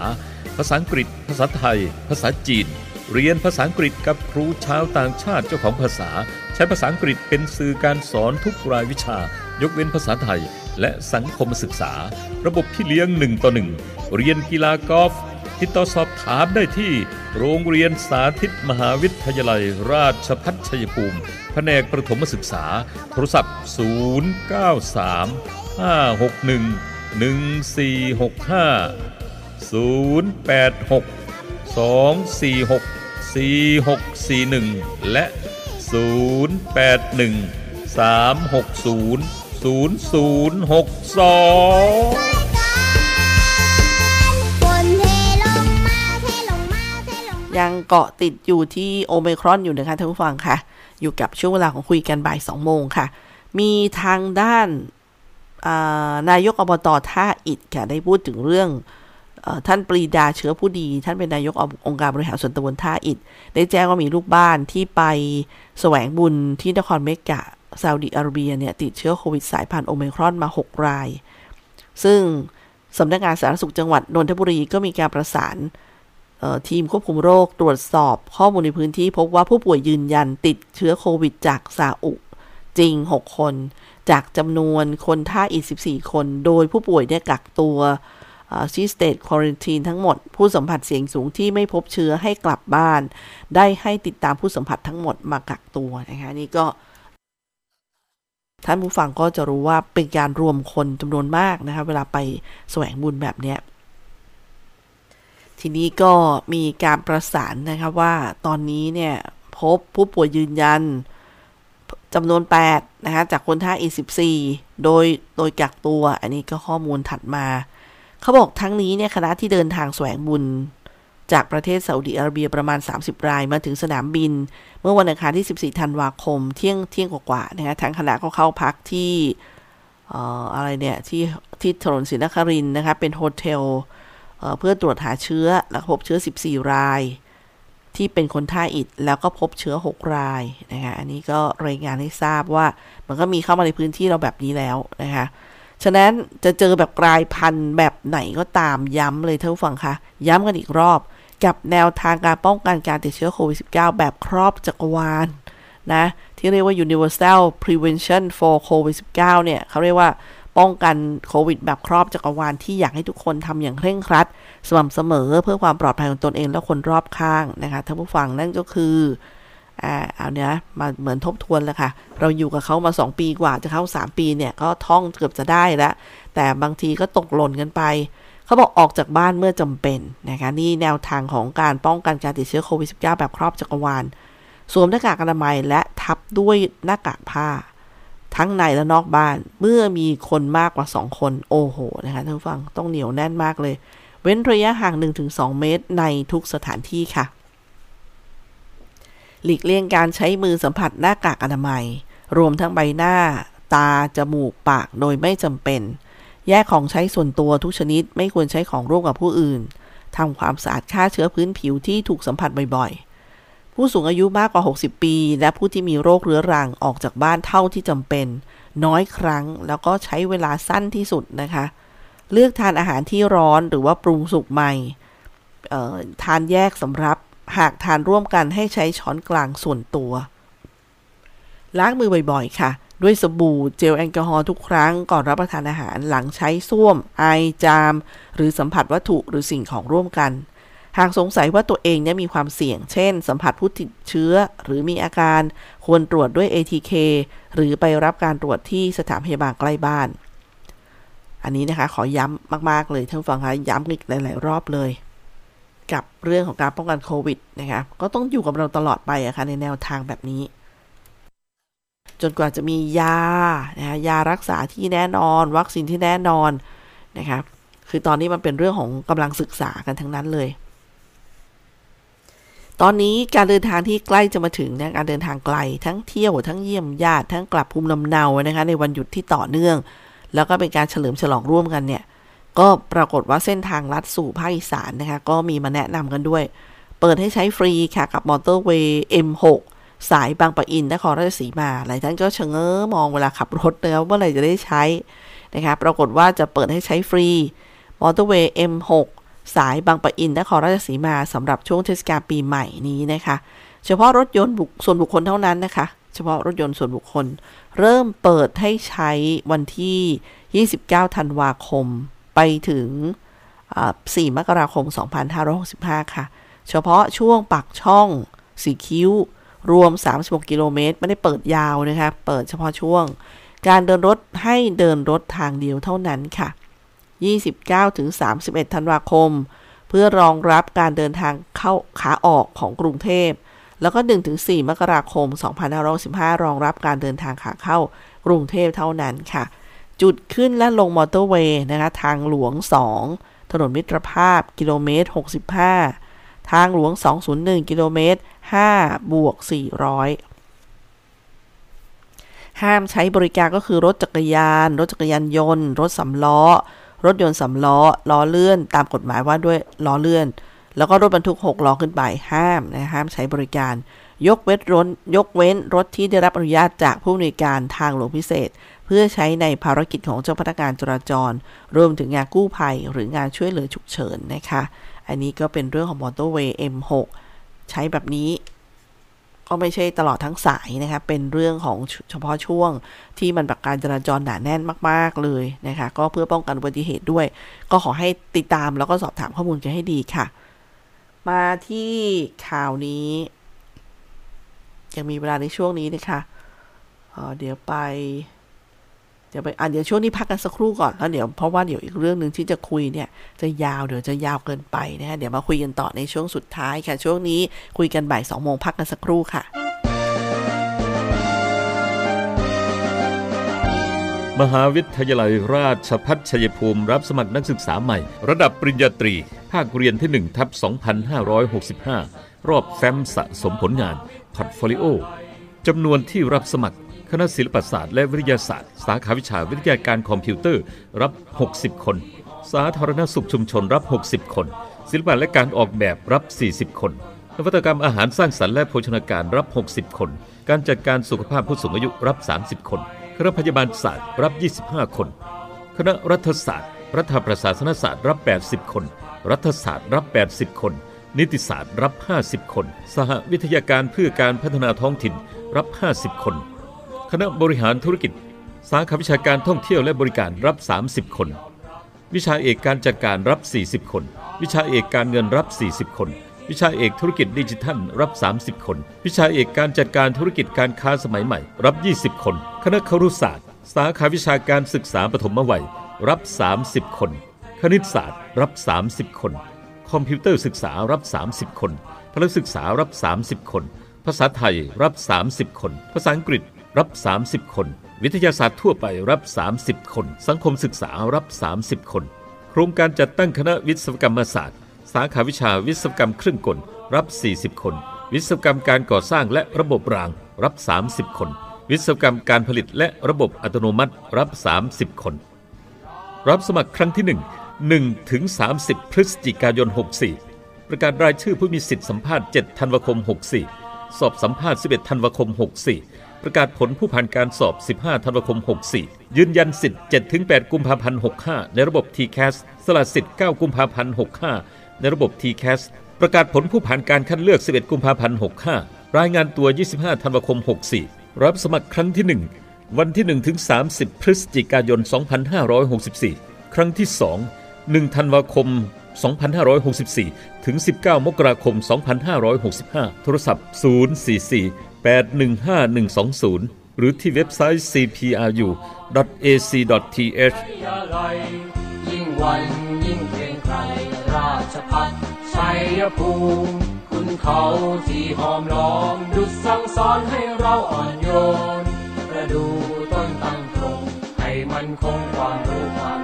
ภาษาอังกฤษ ภาษาไทย ภาษาจีน เรียนภาษาอังกฤษกับครูชาวต่างชาติเจ้าของภาษา ใช้ภาษาอังกฤษเป็นสื่อการสอนทุกรายวิชา ยกเว้นภาษาไทยและสังคมศึกษา ระบบพี่เลี้ยง1ต่อ1เรียนกีฬากอล์ฟ ติดต่อสอบถามได้ที่โรงเรียนสาธิตมหาวิทยาลัยราชพัฒชัยภูมิ แผนกประถมศึกษา โทรศัพท์ 093 561 1465 086 246 4641 และ 081 360 0062 ยังเกาะติดอยู่ที่โอเมครอนอยู่นะคะท่านผู้ฟังค่ะ อยู่กับช่วงเวลาของคุยกันบ่ายสองโมงค่ะ มีทางด้านนายกอบตท่าอิดค่ะ ได้พูดถึงเรื่องท่านปรีดาเชื้อผู้ดี ท่านเป็นนายกองค์การบริหารส่วนตำบลท่าอิดได้แจ้งว่ามีลูกบ้านที่ไปแสวงบุญที่นครเมกะซาอุดิอาระเบียเนี่ยติดเชื้อโควิดสายพันธุ์โอเมครอนมา 6 ราย ซึ่งสำนักงานสาธารณสุขจังหวัดนนทบุรีก็มีการประสาน ทีมควบคุมโรคตรวจสอบข้อมูลในพื้นที่ พบว่าผู้ป่วยยืนยันติดเชื้อโควิดจากซาอุจริง 6 คน จากจำนวนคนท่าอีก 14 คน โดยผู้ป่วยได้กักตัวชีสเตทควอรันทีนทั้งหมด ผู้สัมผัสเสี่ยงสูงที่ไม่พบเชื้อให้กลับบ้าน ได้ให้ติดตามผู้สัมผัสทั้งหมดมากักตัวนะคะนี่ก็ ท่านผู้ฟังก็จะรู้ว่าเป็นการรวมคนจำนวนมากนะคะเวลาไปแสวงบุญแบบเนี้ย ทีนี้ก็มีการประสานนะครับว่าตอนนี้เนี่ยพบผู้ป่วยยืนยันจำนวน 8 นะคะจากคนท่าอี14 โดยโดยกักตัว อันนี้ก็ข้อมูลถัดมา เขาบอกทั้งนี้เนี่ยคณะที่เดินทางแสวงบุญ จากประเทศซาอุดิอาระเบียประมาณ 30 รายมาถึงสนามบิน เมื่อวันอังคารที่ 14 ธันวาคม เที่ยงเที่ยงกว่าๆนะคะทั้งคณะก็เข้าพักที่อะไรเนี่ยที่ที่ถนนศรีนครินนะคะเป็นโฮเทล เพื่อตรวจหาเชื้อแล้วพบเชื้อ 14 ราย ที่เป็นคนท่าอิดแล้วก็พบเชื้อ 6 รายนะคะอันนี้ก็รายงานให้ทราบว่ามันก็มีเข้ามาในพื้นที่เราแบบนี้แล้วนะคะฉะนั้นจะเจอแบบกลายพันธุ์แบบไหนก็ตามย้ำเลยท่านผู้ฟังคะย้ำกันอีกรอบกับแนวทางการป้องกันการติดเชื้อโควิด -19 แบบครอบจักรวาลนะที่เรียกว่า universal prevention for covid 19เนี่ยเขาเรียกว่า ป้องกันโควิดแบบครอบจักรวาลที่อยากให้ทุกคนทำอย่างเคร่งครัด สม่ำเสมอเพื่อความปลอดภัยของตนเองและคนรอบข้างนะคะท่านผู้ฟังนั่นก็คืออ่าเอาเนี้ยมาเหมือนทบทวนแล้วค่ะ เราอยู่กับเขามา 2 ปีกว่าจะเข้า 3 ปีเนี่ย ก็ท่องเกือบจะได้แล้ว แต่บางทีก็ตกหล่นกันไป เขาบอกออกจากบ้านเมื่อจำเป็นนะคะนี่แนวทางของการป้องกันการติดเชื้อโควิด -19 แบบครอบจักรวาล สวมหน้ากากอนามัยและทับด้วยหน้ากากผ้า ทั้งในและนอกบ้าน เมื่อมีคนมากกว่า 2 คน โอ้โห นะคะท่านฟังต้องเหนียวแน่นมากเลย เว้นระยะห่าง 1-2 เมตรในทุกสถานที่ค่ะ หลีกเลี่ยงการใช้มือสัมผัสหน้ากากอนามัย รวมทั้งใบหน้า ตา จมูก ปาก โดยไม่จำเป็น แยกของใช้ส่วนตัวทุกชนิด ไม่ควรใช้ของร่วมกับผู้อื่นทำความสะอาดฆ่าเชื้อพื้นผิวที่ถูกสัมผัสบ่อยๆ ผู้สูงอายุมากกว่า 60 ปี และผู้ที่มีโรคเรื้อรังออกจากบ้านเท่าที่จำเป็น น้อยครั้งแล้วก็ใช้เวลาสั้นที่สุดนะคะ เลือกทานอาหารที่ร้อนหรือว่าปรุงสุกใหม่ทานแยกสำรับ หากทานร่วมกันให้ใช้ช้อนกลางส่วนตัว ล้างมือบ่อยๆ ค่ะ ด้วยสบู่เจลแอลกอฮอล์ทุกครั้งก่อนรับประทานอาหารหลังใช้ส้วม ไอจาม หรือสัมผัสวัตถุหรือสิ่งของร่วมกัน หากสงสัยว่าตัวเองเนี่ยมีความเสี่ยง เช่น สัมผัสผู้ติดเชื้อ หรือมีอาการ ควรตรวจด้วย ATK หรือไปรับการตรวจที่สถานพยาบาลใกล้บ้าน อันนี้นะคะขอย้ำมาก ๆ เลยท่านฟังคะย้ำอีกหลาย ๆ รอบเลย กับเรื่องของการป้องกันโควิดนะคะก็ต้องอยู่กับเราตลอดไปอะคะ่ะในแนวทางแบบนี้ จนกว่าจะมียานะคะยารักษาที่แน่นอน วัคซีนที่แน่นอนนะครับคือตอนนี้มันเป็นเรื่องของกำลังศึกษากันทั้งนั้นเลย ตอนนี้การเดินทางที่ใกล้จะมาถึงนะการเดินทางไกล ทั้งเที่ยวทั้งเยี่ยมญาติทั้งกลับภูมิลำเนานะคะ ในวันหยุดที่ต่อเนื่อง แล้วก็เป็นการเฉลิมฉลองร่วมกันเนี่ย ก็ปรากฏว่าเส้นทางลัดสู่ภาคอีสานนะคะ ก็มีมาแนะนำกันด้วย เปิดให้ใช้ฟรีค่ะกับมอเตอร์เวย์ M6 สายบางปะอินนครราชสีมาหลายท่านก็ชะเง้อมองเวลาขับรถแล้วเมื่อไหร่จะได้ใช้นะคะปรากฏว่าจะเปิดให้ใช้ฟรีมอเตอร์เวย์ M6 สายบางปะอินนครราชสีมาสำหรับช่วงเทศกาลปีใหม่นี้นะคะ เฉพาะรถยนต์ส่วนบุคคลเท่านั้นนะคะ เฉพาะรถยนต์ส่วนบุคคล เริ่มเปิดให้ใช้วันที่ 29 ธันวาคม ไปถึง 4 มกราคม 2565 ค่ะ เฉพาะช่วงปักช่องสีคิ้ว รวม 36 กิโลเมตร ไม่ได้เปิดยาวนะคะ เปิดเฉพาะช่วง การเดินรถให้เดินรถทางเดียวเท่านั้นค่ะ 29ถึง31 ธันวาคม เพื่อรองรับการเดินทางเข้าขาออกของกรุงเทพ แล้วก็ 1-4 มกราคม 2515 รองรับการเดินทางขาเข้ากรุงเทพเท่านั้นค่ะ จุดขึ้นและลงมอเตอร์เวย์นะคะทางหลวง 2 ถนนมิตรภาพกิโลเมตร 65 ทางหลวง 201 กิโลเมตร 5 บวก 400ห้ามใช้บริการก็คือรถจักรยาน รถจักรยานยนต์ รถสำล้อ รถยนต์สำล้อล้อเลื่อน ตามกฎหมายว่าด้วยล้อเลื่อน แล้วก็รถบรรทุก 6 ล้อขึ้นไปห้ามนะห้ามใช้บริการ ยกเว้นรถยกเว้นรถที่ได้รับอนุญาตจากผู้อำนวยการทางหลวงพิเศษ เพื่อใช้ในภารกิจของเจ้าพนักงานจราจร รวมถึงงานกู้ภัยหรืองานช่วยเหลือฉุกเฉินนะคะ อันนี้ก็เป็นเรื่องของมอเตอร์เวย์ M6 ใช้แบบนี้ ก็ไม่ใช่ตลอดทั้งสายนะคะเป็นเรื่องของเฉพาะช่วงที่มันแบบการจราจรหนาแน่นมาก ๆเลยนะคะก็เพื่อป้องกันอุบัติเหตุด้วย ก็ขอให้ติดตามแล้วก็สอบถามข้อมูลกันให้ดีค่ะ มาที่ข่าวนี้ ยังมีเวลาในช่วงนี้นะคะเเดี๋ยวไป เดี๋ยวไปอะเดี๋ยวช่วงนี้พักกันสักครู่ก่อนแล้วเดี๋ยวเพราะว่าเดี๋ยวอีกเรื่องหนึ่งที่จะคุยเนี่ยจะยาวเดี๋ยวจะยาวเกินไปนะฮะเดี๋ยวมาคุยกันต่อในช่วงสุดท้ายค่ะ ช่วงนี้คุยกันบ่ายสองโมงพักกันสักครู่ค่ะ มหาวิทยาลัยราชพัฒชัยภูมิ รับสมัครนักศึกษาใหม่ ระดับปริญญาตรี ภาคเรียนที่1ทับ2565 รอบแฟ้มสะสมผลงาน portfolio จำนวนที่รับสมัคร คณะศิลปศาสตร์และวิทยาศาสตร์ สาขาวิชาวิทยาการคอมพิวเตอร์รับ 60 คน สาธารณสุขชุมชนรับ 60 คน ศิลปะและการออกแบบรับ 40 คน นวัตกรรมอาหารสร้างสรรค์และโภชนาการรับ 60 คน การจัดการสุขภาพผู้สูงอายุรับ 30 คน คณะพยาบาลศาสตร์รับ 25 คน คณะรัฐศาสตร์ รัฐประศาสนศาสตร์รับ 80 คน รัฐศาสตร์รับ 80 คน นิติศาสตร์รับ 50 คน สหวิทยาการเพื่อการพัฒนาท้องถิ่นรับ 50 คน คณะบริหารธุรกิจ สาขาวิชาการท่องเที่ยวและบริการรับ 30 คน วิชาเอกการจัดการรับ 40 คน วิชาเอกการเงินรับ 40 คน วิชาเอกธุรกิจดิจิทัลรับ 30 คน วิชาเอกการจัดการธุรกิจการค้าสมัยใหม่ รับ 20 คน คณะครุศาสตร์ สาขาวิชาการศึกษาปฐมวัย รับ 30 คน คณิตศาสตร์ รับ 30 คน คอมพิวเตอร์ศึกษารับ 30 คนพลศึกษารับ 30 คน ภาษาไทยรับ 30 คน ภาษาอังกฤษ รับ 30 คน วิทยาศาสตร์ทั่วไปรับ 30 คน สังคมศึกษารับ 30 คน โครงการจัดตั้งคณะวิศวกรรมศาสตร์ สาขาวิชาวิศวกรรมเครื่องกลรับ 40 คน วิศวกรรมการก่อสร้างและระบบรางรับ 30 คน วิศวกรรมการผลิตและระบบอัตโนมัติรับ 30 คน รับสมัครครั้งที่ 1 1ถึง30 พฤศจิกายน 64 ประกาศรายชื่อผู้มีสิทธิสัมภาษณ์ 7 ธันวาคม 64 สอบสัมภาษณ์ 11 ธันวาคม 64 ประกาศผลผู้ผ่านการสอบ 15 ธันวาคม 64 ยืนยันสิทธิ์ 7-8 กุมภาพันธ์ 65 ในระบบ TCAS สละสิทธิ์ 9 กุมภาพันธ์ 65 ในระบบ TCAS ประกาศผลผู้ผ่านการคัดเลือก 11 กุมภาพันธ์ 65 รายงานตัว 25 ธันวาคม 64 รับสมัครครั้งที่ 1 วันที่ 1 ถึง 30 พฤศจิกายน 2564 ครั้งที่ 2 1 ธันวาคม 2564 ถึง 19 มกราคม 2565 โทรศัพท์ 044 815 120 หรือที่เว็บไซต์ cpru.ac.th ยิ่งวันยิ่งเกรงไกรราชพัฒชัยภูมิคุณเขาที่หอมล้อมดุจสั่งสอนให้เราอ่อนโยน ประดูต้นตั้งตรงให้มันคงความรู้ความ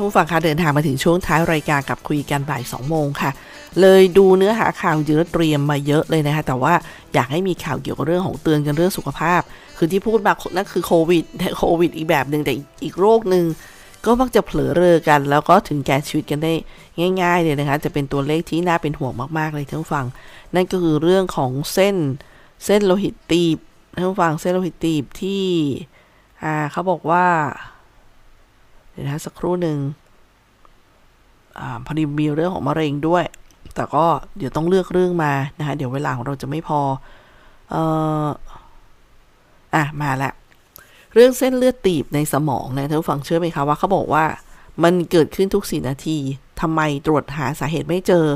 านผู้ฟังคะเดินทางมาถึงช่วงท้ายรายการกับคุยกันบ่าย2โมงค่ะ เลยดูเนื้อหาข่าวเยอะเตรียมมาเยอะเลยนะคะ แต่ว่าอยากให้มีข่าวเกี่ยวกับเรื่องของเตือนกันเรื่องสุขภาพ คือที่พูดมานั่นคือโควิดแต่โควิดอีกแบบหนึ่งแต่อีกโรคหนึ่งก็มักจะเผลอเรอกัน แล้วก็ถึงแก่ชีวิตกันได้ง่าย ๆ เลยนะคะ จะเป็นตัวเลขที่น่าเป็นห่วงมากๆเลยท่านผู้ฟัง นั่นก็คือเรื่องของเส้นเส้นโลหิตตีบท่านผู้ฟังเส้นโลหิตตีบที่อ่าเขาบอกว่า ดี๋ยวนะสักครู่หนึ่งอพอดีมีเรื่องของมะเร็งด้วย แต่ก็เดี๋ยวต้องเลือกเรื่องมานะคะเดี๋ยวเวลาของเราจะไม่พอเอ่ออะมาละเรื่องเส้นเลือดตีบในสมองนะท่านผู้ฟังเชื่อไหมคะว่าเขาบอกว่ามันเกิดขึ้นทุกสี่นาทีทำไมตรวจหาสาเหตุไม่เจอ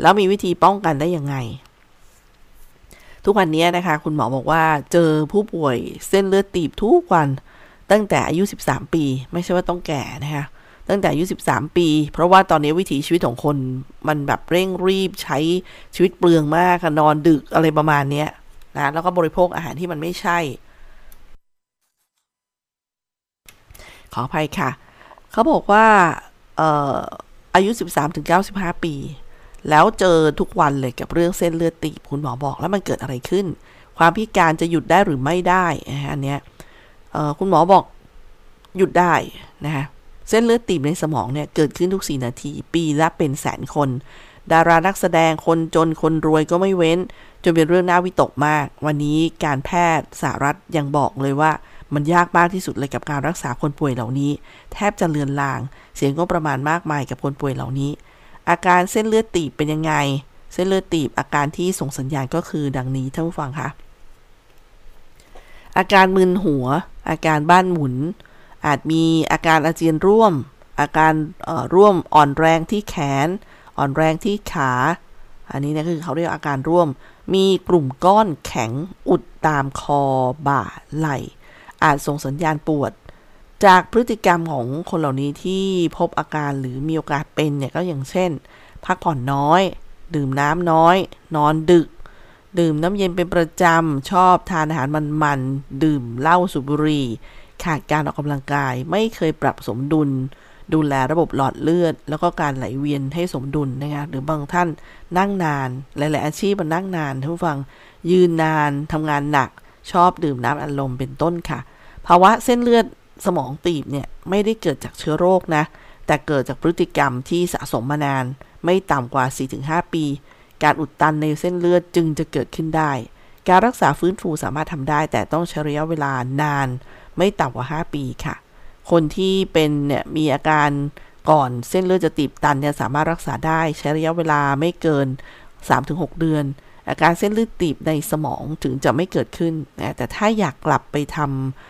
แล้วมีวิธีป้องกันได้ยังไง ทุกวันนี้นะคะ คุณหมอบอกว่าเจอผู้ป่วยเส้นเลือดตีบทุกวัน ตั้งแต่อายุ 13 ปี ไม่ใช่ว่าต้องแก่นะคะตั้งแต่อายุ 13 ปี เพราะว่าตอนนี้วิถีชีวิตของคนมันแบบเร่งรีบใช้ชีวิตเปลืองมากนอนดึกอะไรประมาณนี้นะแล้วก็บริโภคอาหารที่มันไม่ใช่ ขออภัยค่ะ เขาบอกว่าอออายุ 13-95 ปี แล้วเจอทุกวันเลยกับเรื่องเส้นเลือดตีบคุณหมอบอกแล้วมันเกิดอะไรขึ้น ความพิการจะหยุดได้หรือไม่ได้อันเนี้ย คุณหมอบอกหยุดได้นะคะเส้นเลือดตีบในสมองเนี่ยเกิดขึ้นทุก 4 นาที ปีละเป็นแสนคน ดารานักแสดงคนจนคนรวยก็ไม่เว้น จนเป็นเรื่องน่าวิตกมาก วันนี้การแพทย์สหรัฐยังบอกเลยว่ามันยากมากที่สุดเลยกับการรักษาคนป่วยเหล่านี้ แทบจะเลือนลาง เสียงก็ประมาณมากมายกับคนป่วยเหล่านี้ อาการเส้นเลือดตีบเป็นยังไง เส้นเลือดตีบอาการที่ส่งสัญญาณก็คือดังนี้ท่านผู้ฟังคะอาการมึนหัว อาการบ้านหมุน อาจมีอาการอาเจียนร่วม อาการร่วมอ่อนแรงที่แขน อ่อนแรงที่ขา อันนี้นะคือเขาเรียกอาการร่วม มีกลุ่มก้อนแข็งอุดตามคอบ่าไหล่ อาจส่งสัญญาณปวด จากพฤติกรรมของคนเหล่านี้ที่พบอาการหรือมีโอกาสเป็นเนี่ยก็อย่างเช่น พักผ่อนน้อย ดื่มน้ำน้อย นอนดึก ดื่มน้ำเย็นเป็นประจำ ชอบทานอาหารมันๆ ดื่มเหล้าสูบบุหรี่ ขาดการออกกำลังกาย ไม่เคยปรับสมดุล ดูแลระบบหลอดเลือด แล้วก็การไหลเวียนให้สมดุลนะคะ หรือบางท่านนั่งนาน หลาย ๆ อาชีพมันนั่งนานท่านผู้ฟัง ยืนนาน ทำงานหนัก ชอบดื่มน้ำอัดลมเป็นต้นค่ะ ภาวะเส้นเลือดสมองตีบเนี่ยไม่ได้เกิดจากเชื้อโรคนะ แต่เกิดจากพฤติกรรมที่สะสมมานาน ไม่ต่ำกว่า 4-5 ปี การอุดตันในเส้นเลือดจึงจะเกิดขึ้นได้ การรักษาฟื้นฟูสามารถทำได้ แต่ต้องใช้ระยะเวลานานไม่ต่ำกว่า 5 ปีค่ะ คนที่เป็นเนี่ยมีอาการก่อนเส้นเลือดจะตีบตันเนี่ยสามารถรักษาได้ใช้ระยะเวลาไม่เกิน 3-6 เดือน อาการเส้นเลือดตีบในสมองถึงจะไม่เกิดขึ้นนะแต่ถ้าอยากกลับไปท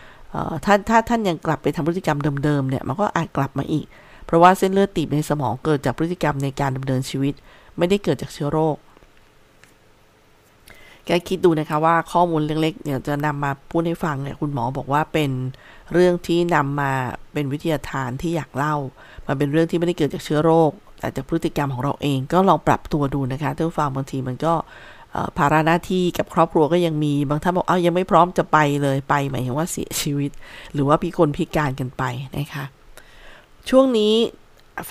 ำถ้าถ้าท่านยังกลับไปทำพฤติกรรมเดิมๆเนี่ยมันก็อาจกลับมาอีก เพราะว่าเส้นเลือดตีบในสมองเกิดจากพฤติกรรมในการดำเนินชีวิต ไม่ได้เกิดจากเชื้อโรค แกคิดดูนะคะว่าข้อมูลเล็กๆเนี่ยจะนำมาพูดให้ฟังเนี่ยคุณหมอบอกว่าเป็นเรื่องที่นำมาเป็นวิทยาทานที่อยากเล่า มันเป็นเรื่องที่ไม่ได้เกิดจากเชื้อโรค แต่จากพฤติกรรมของเราเองก็ลองปรับตัวดูนะคะท่านฟังบางทีมันก็ภาระหน้าที่กับครอบครัวก็ยังมีบางท่านบอกเอายังไม่พร้อมจะไปเลยไปหมายถึงว่าเสียชีวิต หรือว่าพิกลพิการกันไปนะคะ ช่วงนี้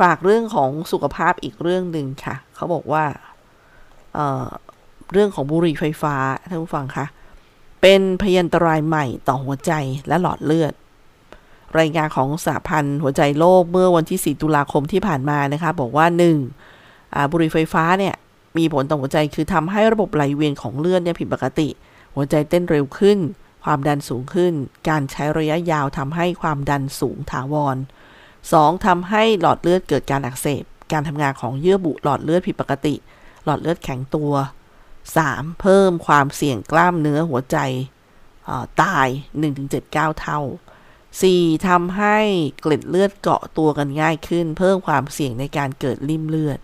ฝากเรื่องของสุขภาพอีกเรื่องหนึ่งค่ะ เขาบอกว่าเเรื่องของบุหรี่ไฟฟ้าท่านผู้ฟังคะเป็นพยันตรายใหม่ต่อหัวใจและหลอดเลือด รายงานของสหพันธ์หัวใจโลกเมื่อวันที่ 4 ตุลาคมที่ผ่านมานะคะบอกว่า 1. บุหรี่ไฟฟ้าเนี่ยมีผลต่อหัวใจคือทำให้ระบบไหลเวียนของเลือดเนี่ยผิดปกติ หัวใจเต้นเร็วขึ้น ความดันสูงขึ้น การใช้ระยะยาวทำให้ความดันสูงถาวร 2. ทำให้หลอดเลือดเกิดการอักเสบ การทำงานของเยื่อบุหลอดเลือดผิดปกติ หลอดเลือดแข็งตัว 3. เพิ่มความเสี่ยงกล้ามเนื้อหัวใจตาย 1-7-9 เท่า 4. ทำให้เกล็ดเลือดเกาะตัวกันง่ายขึ้น เพิ่มความเสี่ยงในการเกิดริ่มเลือด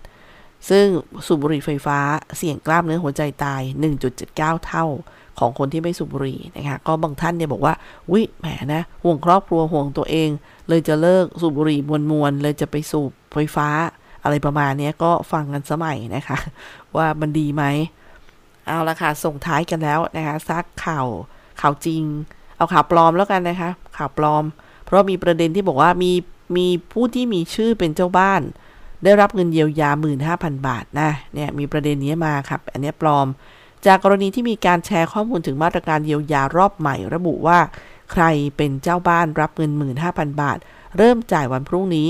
ซึ่งสูบบุหรี่ไฟฟ้าเสี่ยงกล้ามเนื้อหัวใจตาย 1.79 เท่าของคนที่ไม่สูบบุหรี่นะคะก็บางท่านเนี่ยบอกว่าวิแหมนะห่วงครอบครัวห่วงตัวเอง เลยจะเลิกสูบบุหรี่มวลมวลเลยจะไปสูบไฟฟ้า อะไรประมาณนี้ก็ฟังกันสมัยนะคะ ว่ามันดีไหม เอาละค่ะ ส่งท้ายกันแล้วนะคะซักข่าวข่าวจริง เอาข่าวปลอมแล้วกันนะคะ ข่าวปลอม เพราะมีประเด็นที่บอกว่ามีมีผู้ที่มีชื่อเป็นเจ้าบ้าน ได้รับเงินเยียวยา 15,000 บาทนะเนี่ยมีประเด็นนี้มาครับ อันนี้ปลอม จากกรณีที่มีการแชร์ข้อมูลถึงมาตรการเยียวยารอบใหม่ ระบุว่า ใครเป็นเจ้าบ้านรับเงิน 15,000 บาท เริ่มจ่ายวันพรุ่งนี้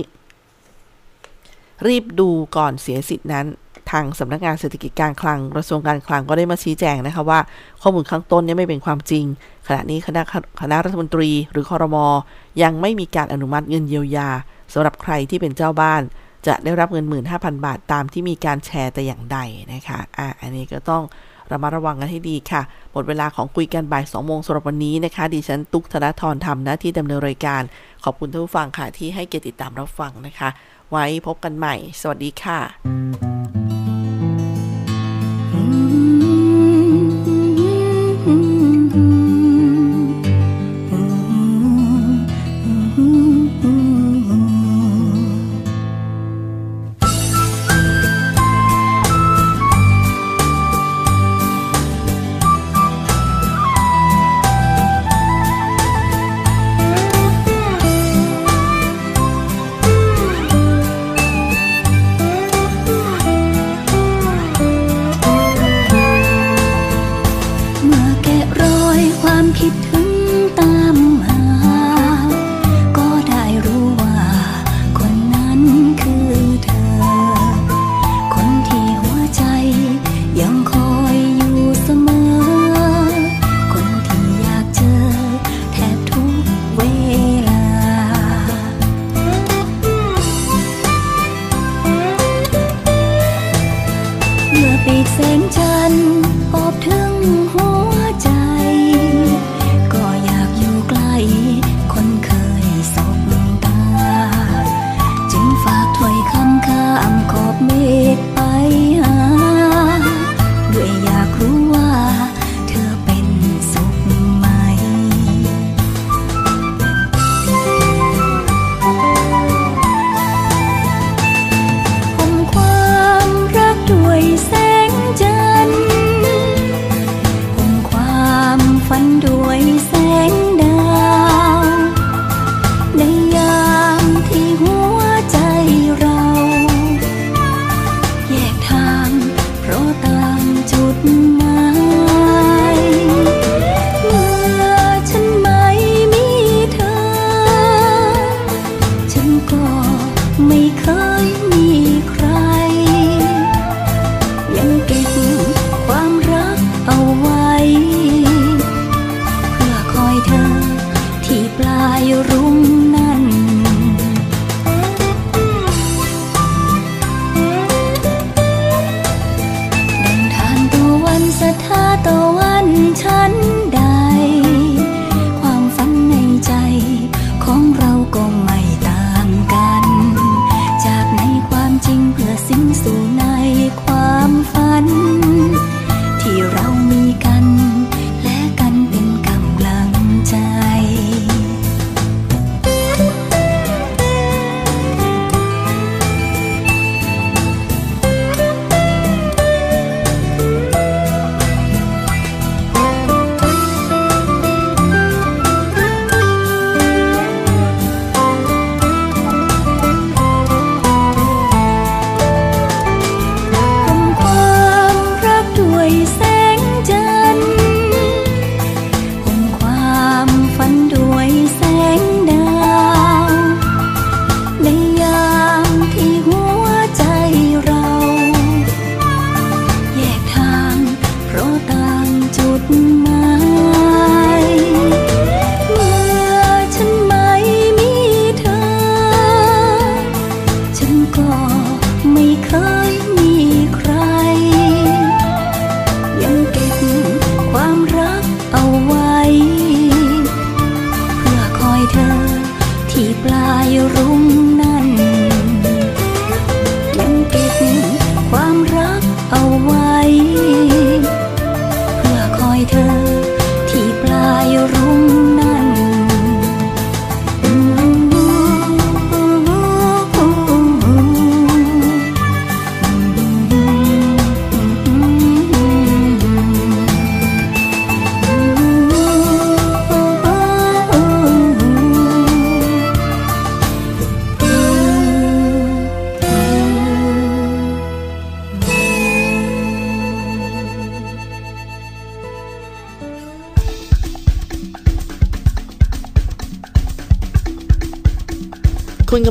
รีบดูก่อนเสียสิทธินั้น ทางสำนักงานเศรษฐกิจการคลังกระทรวงการคลังก็ได้มาชี้แจงนะคะว่า ข้อมูลข้างต้นนี้ไม่เป็นความจริง ขณะนี้คณะคณะรัฐมนตรีหรือคอรมอยังไม่มีการอนุมัติเงินเยียวยาสำหรับใครที่เป็นเจ้าบ้านจะได้รับเงิน 15,000 บาทตามที่มีการแชร์แต่อย่างใดนะคะ อะ อันนี้ก็ต้อง ระมัดระวังกันให้ดีค่ะ หมดเวลาของคุยกันบ่าย2โมงสำหรับวันนี้นะคะ ดิฉันตุ๊กธนทรทำหน้าที่ดำเนินรายการ ขอบคุณท่านผู้ฟังค่ะที่ให้เกียรติติดตามรับฟังนะคะ ไว้พบกันใหม่ สวัสดีค่ะ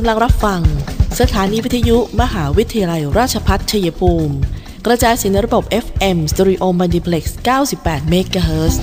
ำลังรับฟัง สถานีวิทยุมหาวิทยาลัยราชพัฒชัยภูมิ กระจายสินระบบ FM Stereo Multiplex 98 MHz